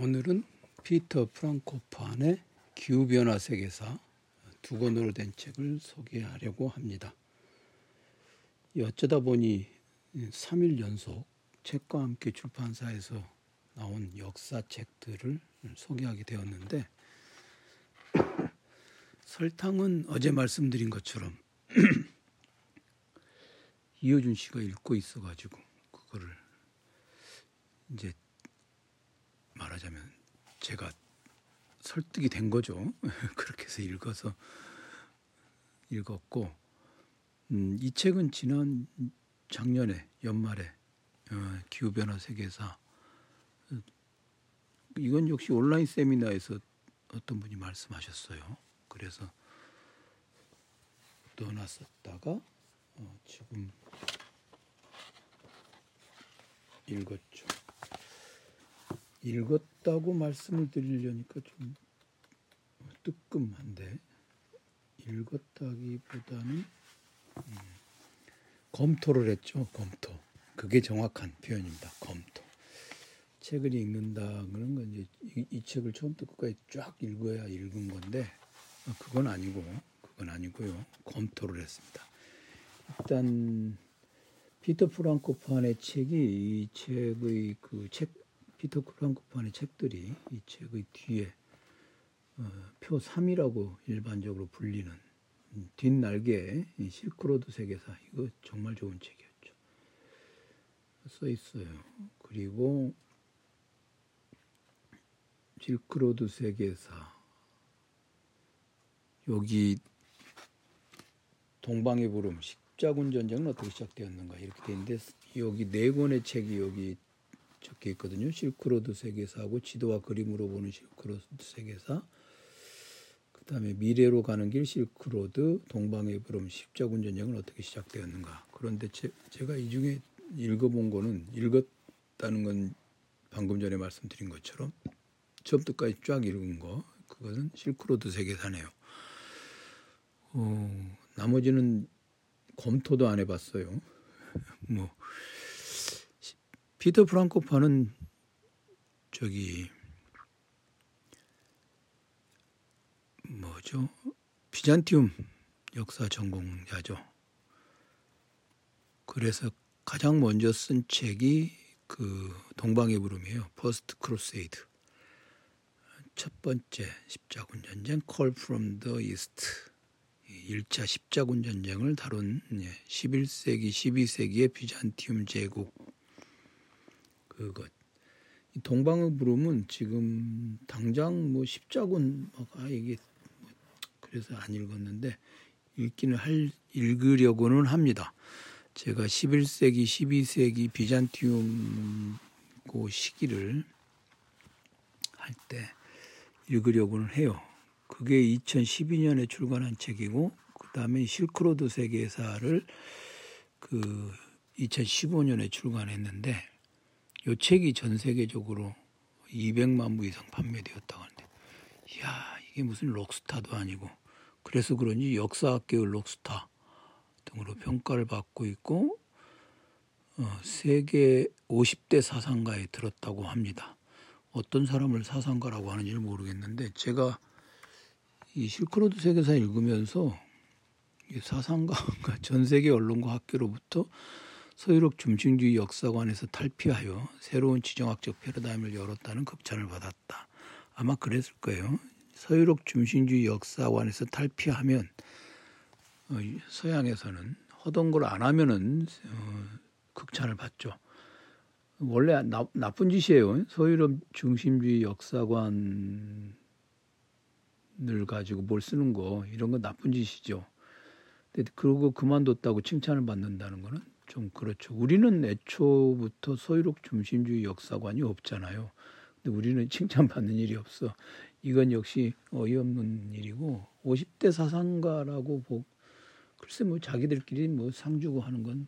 오늘은 피터 프랑코판의 기후변화 세계사 두 권으로 된 책을 소개하려고 합니다. 어쩌다 보니 3일 연속 책과 함께 출판사에서 나온 역사책들을 소개하게 되었는데 설탕은 어제 말씀드린 것처럼 이효준 씨가 읽고 있어가지고 그거를 이제 말하자면 제가 설득이 된 거죠. 그렇게 해서 읽어서 읽었고 음, 이 책은 지난 작년에 연말에 어, 기후변화 세계사 이건 역시 온라인 세미나에서 어떤 분이 말씀하셨어요. 그래서 넣어놨었다가 어, 지금 읽었죠. 읽었다고 말씀을 드리려니까 좀 뜨끔한데 읽었다기보다는 음, 검토를 했죠. 검토. 그게 정확한 표현입니다. 검토. 책을 읽는다는 건 이제 이, 이 책을 처음부터 끝까지 쫙 읽어야 읽은 건데 어, 그건 아니고 그건 아니고요. 검토를 했습니다. 일단 피터 프랑코판의 책이 이 책의 그 책 피터 크랑코판의 책들이 이 책의 뒤에 어, 표 3이라고 일반적으로 불리는 음, 뒷날개 실크로드 세계사 이거 정말 좋은 책이었죠. 써 있어요. 그리고 실크로드 세계사 여기 동방의 부름 십자군 전쟁은 어떻게 시작되었는가 이렇게 돼 있는데 여기 네 권의 책이 여기 적혀 있거든요. 실크로드 세계사하고 지도와 그림으로 보는 실크로드 세계사. 그다음에 미래로 가는 길 실크로드, 동방의 부름, 십자군 전쟁은 어떻게 시작되었는가. 그런데 제, 제가 이 중에 읽어본 거는 읽었다는 건 방금 전에 말씀드린 것처럼 처음부터까지 쫙 읽은 거 그것은 실크로드 세계사네요. 어, 나머지는 검토도 안 해봤어요. 뭐 피터 프랑코파는 저기 뭐죠? 비잔티움 역사 전공자죠. 그래서 가장 먼저 쓴 책이 그 동방의 부름이에요. First Crusade. 첫 번째 십자군 전쟁 Call from the East 1차 십자군 전쟁을 다룬 11세기 12세기의 비잔티움 제국 그것 동방의 부름은 지금 당장 뭐 십자군 아 이게 뭐 그래서 안 읽었는데 읽기는 할 읽으려고는 합니다. 제가 11세기, 12세기 비잔티움 그 시기를 할 때 읽으려고는 해요. 그게 2012년에 출간한 책이고 그다음에 실크로드 세계사를 그 2015년에 출간했는데 요 책이 전 세계적으로 200만 부 이상 판매되었다고 하는데 이야 이게 무슨 록스타도 아니고 그래서 그런지 역사학계의 록스타 등으로 평가를 받고 있고 어, 세계 50대 사상가에 들었다고 합니다. 어떤 사람을 사상가라고 하는지를 모르겠는데 제가 이 실크로드 세계사 읽으면서 사상가가 전 세계 언론과 학교로부터 서유럽 중심주의 역사관에서 탈피하여 새로운 지정학적 패러다임을 열었다는 극찬을 받았다. 아마 그랬을 거예요. 서유럽 중심주의 역사관에서 탈피하면 어, 서양에서는 허던 걸 안 하면은 어, 극찬을 받죠. 원래 나, 나쁜 짓이에요. 서유럽 중심주의 역사관을 가지고 뭘 쓰는 거 이런 건 나쁜 짓이죠. 그러고 그만뒀다고 칭찬을 받는다는 거는 좀 그렇죠. 우리는 애초부터 소유록 중심주의 역사관이 없잖아요. 근데 우리는 칭찬받는 일이 없어. 이건 역시 어이없는 일이고 50대 사상가라고 보 글쎄 뭐 자기들끼리 뭐 상 주고 하는 건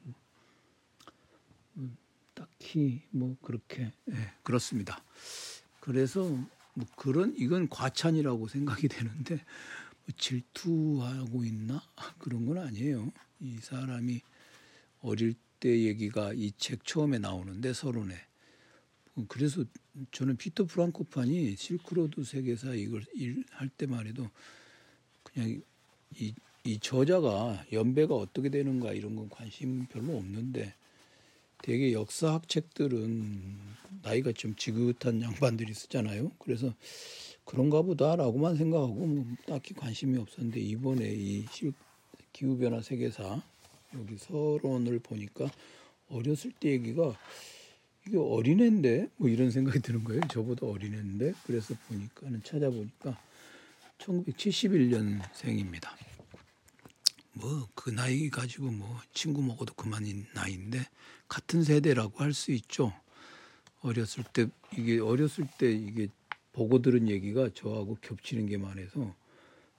뭐 딱히 뭐 그렇게 예, 그렇습니다. 그래서 뭐 그런 이건 과찬이라고 생각이 되는데 뭐 질투하고 있나 그런 건 아니에요. 이 사람이 어릴 때 얘기가 이 책 처음에 나오는데 서론에 그래서 저는 피터 프랑코판이 실크로드 세계사 이걸 할 때만 해도 그냥 이, 이 저자가 연배가 어떻게 되는가 이런 건 관심 별로 없는데 되게 역사학 책들은 나이가 좀 지긋한 양반들이 쓰잖아요. 그래서 그런가 보다라고만 생각하고 뭐 딱히 관심이 없었는데 이번에 이 기후변화 세계사 여기 서론을 보니까 어렸을 때 얘기가 이게 어린애인데 뭐 이런 생각이 드는 거예요. 저보다 어린애인데 그래서 보니까는 찾아보니까 1971년생입니다. 뭐 그 나이 가지고 뭐 친구 먹어도 그만인 나이인데 같은 세대라고 할 수 있죠. 어렸을 때 이게 어렸을 때 이게 보고 들은 얘기가 저하고 겹치는 게 많아서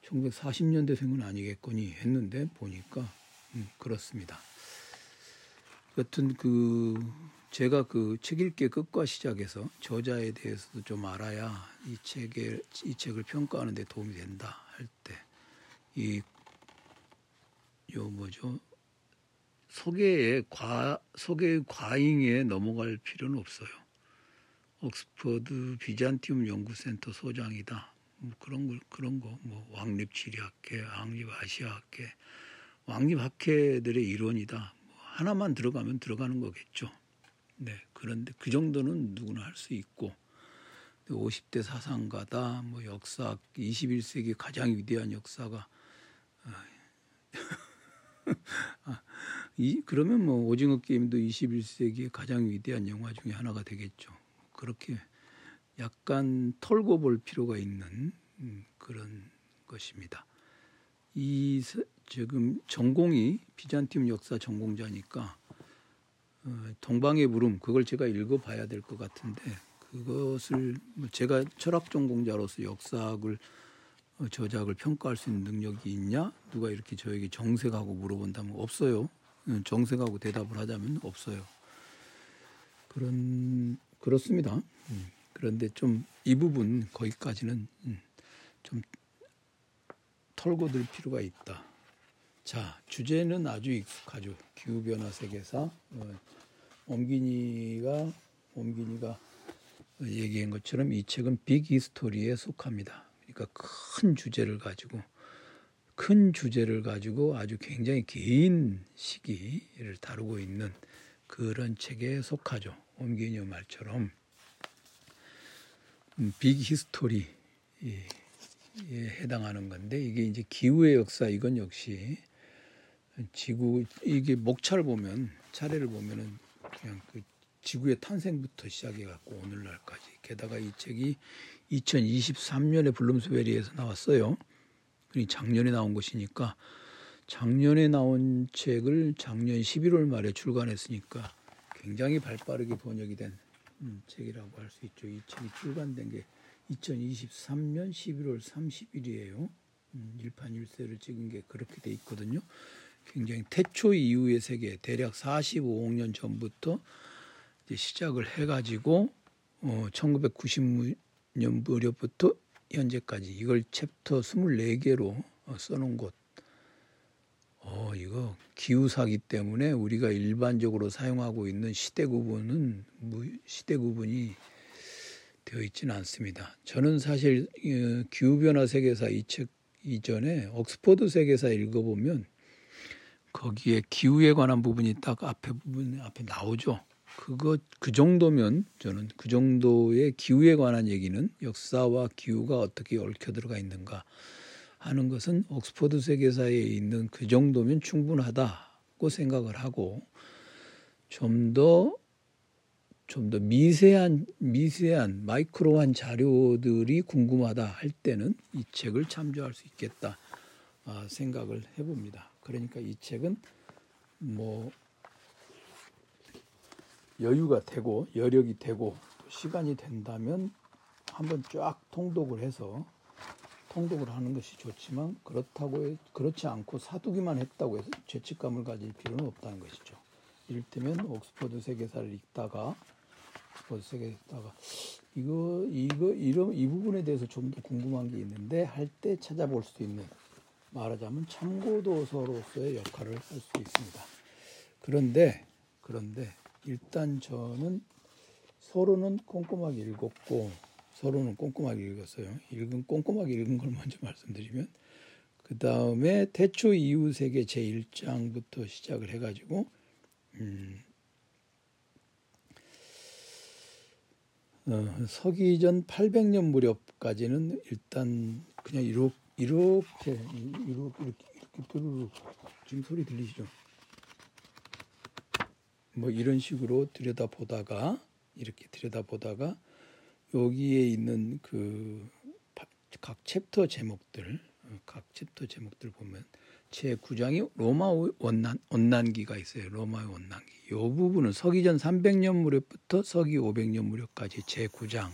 1940년대생은 아니겠거니 했는데 보니까 음, 그렇습니다. 여튼 그 제가 그 책 읽기 끝과 시작해서 저자에 대해서도 좀 알아야 이 책에 이 책을 평가하는 데 도움이 된다 할 때 이 요 뭐죠 소개의 과 소개의 과잉에 넘어갈 필요는 없어요. 옥스퍼드 비잔티움 연구센터 소장이다. 뭐 그런 걸 그런 거 뭐 왕립 지리학회, 왕립 아시아학회, 왕립 학회들의 일원이다. 뭐 하나만 들어가면 들어가는 거겠죠. 네, 그런데 그 정도는 누구나 할 수 있고 50대 사상가다, 뭐 역사 21세기 가장 위대한 역사가 아, 이 그러면 뭐 오징어 게임도 21세기의 가장 위대한 영화 중에 하나가 되겠죠. 그렇게 약간 털고 볼 필요가 있는 음, 그런 것입니다. 이 지금 전공이 비잔팀 역사 전공자니까 어, 동방의 물음 그걸 제가 읽어봐야 될 것 같은데 그것을 뭐 제가 철학 전공자로서 역사학을 어, 저작을 평가할 수 있는 능력이 있냐? 누가 이렇게 저에게 정색하고 물어본다면 없어요. 음, 정색하고 대답을 하자면 없어요. 그런 그렇습니다. 음, 그런데 좀 이 부분 거기까지는 음, 좀 털고 들 필요가 있다. 자 주제는 아주 익숙하죠. 기후 변화 세계사 어, 엄기니가 엄기니가 얘기한 것처럼 이 책은 빅 히스토리에 속합니다. 그러니까 큰 주제를 가지고 큰 주제를 가지고 아주 굉장히 긴 시기를 다루고 있는 그런 책에 속하죠. 옴기뉴 말처럼 음, 빅 히스토리에 해당하는 건데 이게 이제 기후의 역사 이건 역시 지구 이게 목차를 보면 차례를 보면은 그냥 그 지구의 탄생부터 시작해 갖고 오늘날까지 게다가 이 책이 2023년에 블룸스베리에서 나왔어요. 그니 작년에 나온 것이니까 작년에 나온 책을 작년 11월 말에 출간했으니까 굉장히 발빠르게 번역이 된 음, 책이라고 할 수 있죠. 이 책이 출간된 게 2023년 11월 30일이에요. 음, 일판 일세를 찍은 게 그렇게 돼 있거든요. 굉장히 태초 이후의 세계 대략 45억 년 전부터 시작을 해가지고 어, 1990년 무렵부터 현재까지 이걸 챕터 24개로 어, 써놓은 곳. 어, 이거 기후사기 때문에 우리가 일반적으로 사용하고 있는 시대 구분은 시대 구분이 되어 있지는 않습니다. 저는 사실 어, 기후변화 세계사 이 책 이전에 옥스퍼드 세계사 읽어보면 거기에 기후에 관한 부분이 딱 앞에 부분 앞에 나오죠. 그거 그 정도면 저는 그 정도의 기후에 관한 얘기는 역사와 기후가 어떻게 얽혀 들어가 있는가 하는 것은 옥스퍼드 세계사에 있는 그 정도면 충분하다고 생각을 하고 좀 더 좀 더 미세한 미세한 마이크로한 자료들이 궁금하다 할 때는 이 책을 참조할 수 있겠다 아, 생각을 해봅니다. 그러니까 이 책은 뭐 여유가 되고 여력이 되고 시간이 된다면 한번 쫙 통독을 해서 통독을 하는 것이 좋지만 그렇다고 그렇지 않고 사두기만 했다고 해서 죄책감을 가질 필요는 없다는 것이죠. 이를테면 옥스퍼드 세계사를 읽다가 옥스퍼드 세계 읽다가 이거 이거 이런 이 부분에 대해서 좀 더 궁금한 게 있는데 할 때 찾아볼 수 있는 말하자면 참고도서로서의 역할을 할 수 있습니다. 그런데 그런데 일단 저는 서로는 꼼꼼하게 읽었고 서로는 꼼꼼하게 읽었어요. 읽은 꼼꼼하게 읽은 걸 먼저 말씀드리면 그 다음에 태초 이후 세계 제 1장부터 시작을 해가지고 음, 어, 서기전 800년 무렵까지는 일단 그냥 이렇게 이렇게 이렇게 이렇게, 이렇게 지금 소리 들리시죠? 뭐 이런 식으로 들여다 보다가 이렇게 들여다 보다가 여기에 있는 그 각 챕터 제목들 어, 각 챕터 제목들 보면 제 9장이 로마 온난 온난기가 있어요. 로마의 온난기. 이 부분은 서기전 300년 무렵부터 서기 500년 무렵까지 제 9장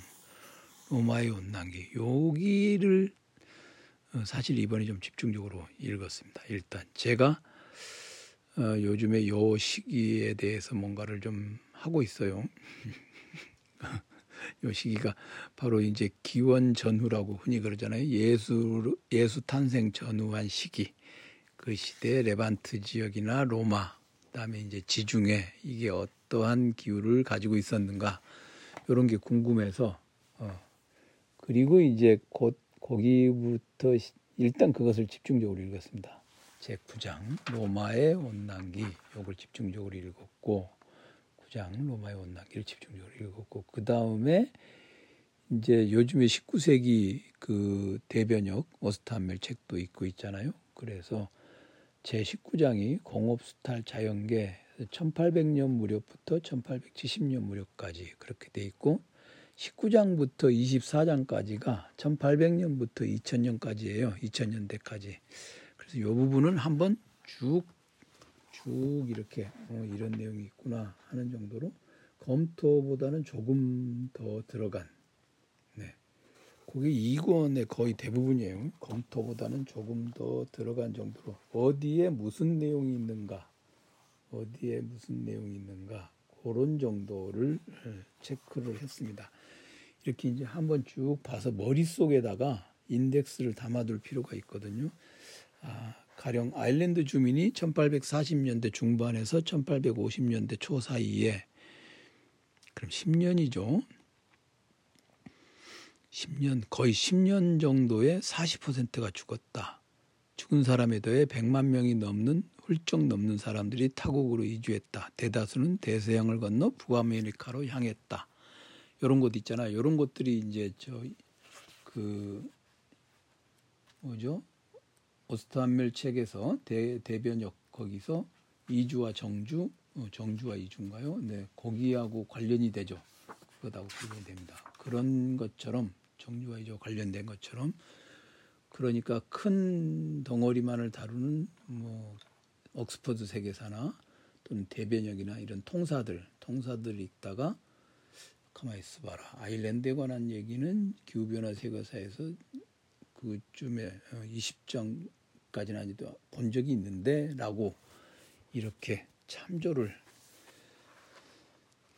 로마의 온난기. 여기를 어, 사실 이번에 좀 집중적으로 읽었습니다. 일단 제가 어, 요즘에 요 시기에 대해서 뭔가를 좀 하고 있어요. 요 시기가 바로 이제 기원 전후라고 흔히 그러잖아요. 예수 예수 탄생 전후한 시기. 그 시대 레반트 지역이나 로마 그다음에 이제 지중해 이게 어떠한 기후를 가지고 있었는가 이런 게 궁금해서 어. 그리고 이제 곧 거기부터 일단 그것을 집중적으로 읽었습니다. 제 9장 로마의 온난기 요걸 집중적으로 읽었고 9장 로마의 온난기를 집중적으로 읽었고 그 다음에 이제 요즘에 19세기 그 대변역 어스탄멜 책도 있고 있잖아요. 그래서 제 19장이 공업수탈 자연계 1800년 무렵부터 1870년 무렵까지 그렇게 돼 있고 19장부터 24장까지가 1800년부터 2000년까지예요. 2000년대까지. 그래서 이 부분은 한번 쭉, 쭉 이렇게 어, 이런 내용이 있구나 하는 정도로 검토보다는 조금 더 들어간 네. 그게 이권의 거의 대부분이에요. 검토보다는 조금 더 들어간 정도로 어디에 무슨 내용이 있는가 어디에 무슨 내용이 있는가 그런 정도를 어, 체크를 했습니다. 이렇게 이제 한번 쭉 봐서 머릿속에다가 인덱스를 담아둘 필요가 있거든요. 아, 가령 아일랜드 주민이 1840년대 중반에서 1850년대 초 사이에 그럼 10년이죠. 10년 거의 10년 정도의 40%가 죽었다. 죽은 사람에 더해 100만 명이 넘는 훌쩍 넘는 사람들이 타국으로 이주했다. 대다수는 대서양을 건너 북아메리카로 향했다. 이런 곳 있잖아요. 이런 것들이 이제 저 그 뭐죠? 오스트한멜 책에서 대, 대변역 거기서 이주와 정주, 어, 정주와 이주인가요? 네, 거기하고 관련이 되죠. 그것하고 관련이 됩니다. 그런 것처럼 정주와 이주와 관련된 것처럼 그러니까 큰 덩어리만을 다루는 뭐 옥스퍼드 세계사나 또는 대변역이나 이런 통사들, 통사들이 있다가 가만히 있어봐라. 아일랜드에 관한 얘기는 기후변화 세계사에서 그쯤에 20장 어, 까지는 아니도 본 적이 있는데 라고 이렇게 참조를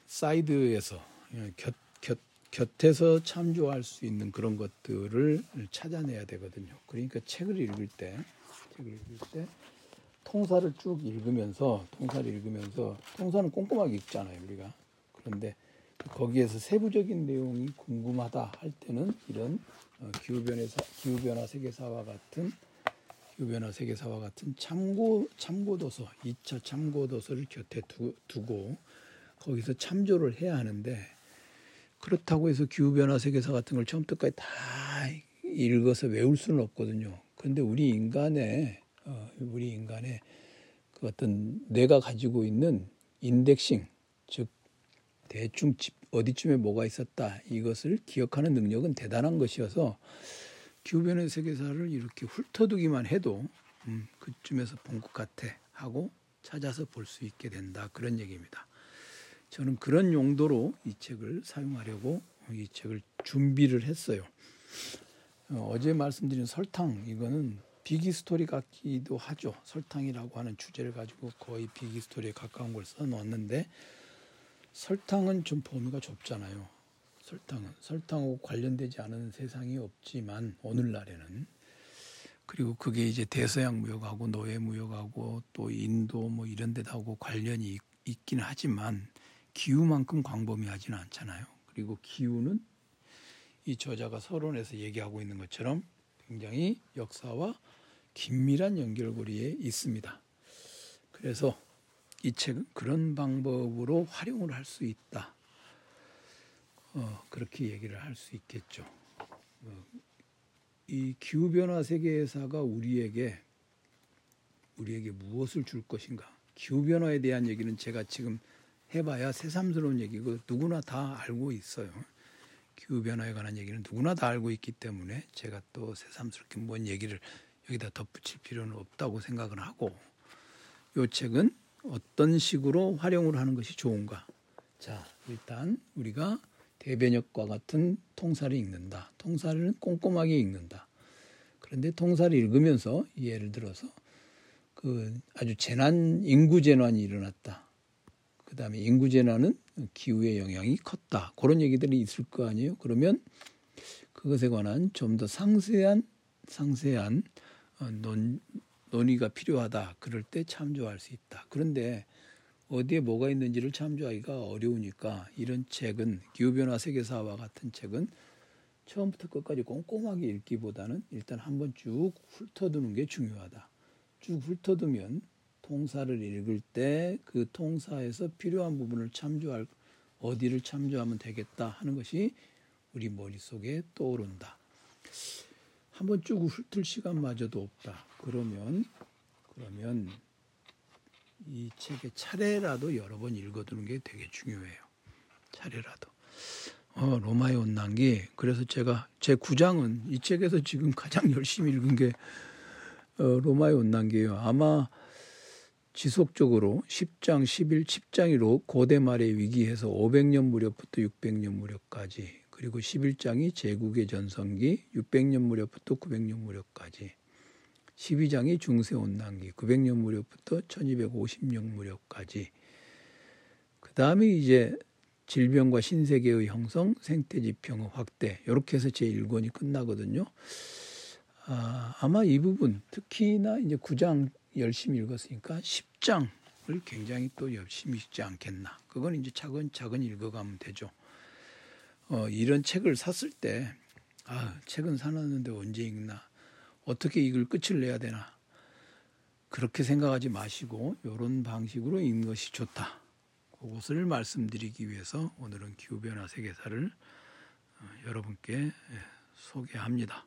사이드에서 예, 곁, 곁, 곁에서 참조할 수 있는 그런 것들을 찾아내야 되거든요. 그러니까 책을 읽을 때, 책을 읽을 때 통사를 쭉 읽으면서 통사를 읽으면서 통사는 꼼꼼하게 읽잖아요, 우리가. 그런데 거기에서 세부적인 내용이 궁금하다 할 때는 이런 어, 기후변화 기후변화 세계사와 같은 유변화 세계사와 같은 참고 참고 도서 2차 참고 도서를 곁에 두, 두고 거기서 참조를 해야 하는데 그렇다고 해서 기후변화 세계사 같은 걸 처음부터까지 다 읽어서 외울 수는 없거든요. 그런데 우리 인간의 어, 우리 인간의 그 어떤 내가 가지고 있는 인덱싱 즉 대충 집 어디쯤에 뭐가 있었다 이것을 기억하는 능력은 대단한 것이어서 기후변화 세계사를 이렇게 훑어두기만 해도 음, 그쯤에서 본 것 같아 하고 찾아서 볼 수 있게 된다 그런 얘기입니다. 저는 그런 용도로 이 책을 사용하려고 이 책을 준비를 했어요. 어, 제 말씀드린 설탕 이거는 비기 스토리 같기도 하죠. 설탕이라고 하는 주제를 가지고 거의 비기 스토리에 가까운 걸 써놓았는데 설탕은 좀 범위가 좁잖아요. 설탕은 설탕하고 관련되지 않은 세상이 없지만 오늘날에는 그리고 그게 이제 대서양 무역하고 노예 무역하고 또 인도 뭐 이런 데하고 관련이 있, 긴 하지만 기후만큼 광범위하지는 않잖아요. 그리고 기후는 이 저자가 서론에서 얘기하고 있는 것처럼 굉장히 역사와 긴밀한 연결고리에 있습니다. 그래서 이 책은 그런 방법으로 활용을 할 수 있다. 어, 그렇게 얘기를 할 수 있겠죠. 어, 이 기후변화 세계사가 우리에게 우리에게 무엇을 줄 것인가? 기후변화에 대한 얘기는 제가 지금 해봐야 새삼스러운 얘기고 누구나 다 알고 있어요. 기후변화에 관한 얘기는 누구나 다 알고 있기 때문에 제가 또 새삼스럽게 뭔 얘기를 여기다 덧붙일 필요는 없다고 생각을 하고 이 책은 어떤 식으로 활용을 하는 것이 좋은가? 자, 일단 우리가 대변역과 같은 통사를 읽는다. 통사를 꼼꼼하게 읽는다. 그런데 통사를 읽으면서 예를 들어서 그 아주 재난 인구 재난이 일어났다. 그다음에 인구 재난은 기후의 영향이 컸다. 그런 얘기들이 있을 거 아니에요. 그러면 그것에 관한 좀 더 상세한 상세한 어, 논, 논의가 필요하다. 그럴 때 참조할 수 있다. 그런데 어디에 뭐가 있는지를 참조하기가 어려우니까 이런 책은 기후변화 세계사와 같은 책은 처음부터 끝까지 꼼꼼하게 읽기보다는 일단 한번 쭉 훑어두는 게 중요하다. 쭉 훑어두면 통사를 읽을 때 그 통사에서 필요한 부분을 참조할 어디를 참조하면 되겠다 하는 것이 우리 머릿속에 떠오른다. 한번 쭉 훑을 시간마저도 없다. 그러면 그러면 이 책의 차례라도 여러 번 읽어두는 게 되게 중요해요. 차례라도. 어, 로마의 온난기. 그래서 제가 제 9장은 이 책에서 지금 가장 열심히 읽은 게 어, 로마의 온난기예요. 아마 지속적으로 10장, 11, 10장이 로 고대 말의 위기에서 500년 무렵부터 600년 무렵까지 그리고 11장이 제국의 전성기 600년 무렵부터 900년 무렵까지 12장이 중세 온난기 900년 무렵부터 1250년 무렵까지 그 다음에 이제 질병과 신세계의 형성, 생태지평의 확대 이렇게 해서 제 1권이 끝나거든요. 아, 아마 이 부분 특히나 이제 9장 열심히 읽었으니까 10장을 굉장히 또 열심히 읽지 않겠나. 그건 이제 차근차근 읽어가면 되죠. 어, 이런 책을 샀을 때, 아, 책은 사놨는데 언제 읽나. 어떻게 이걸 끝을 내야 되나. 그렇게 생각하지 마시고, 이런 방식으로 읽는 것이 좋다. 그것을 말씀드리기 위해서 오늘은 기후변화 세계사를 어, 여러분께 예, 소개합니다.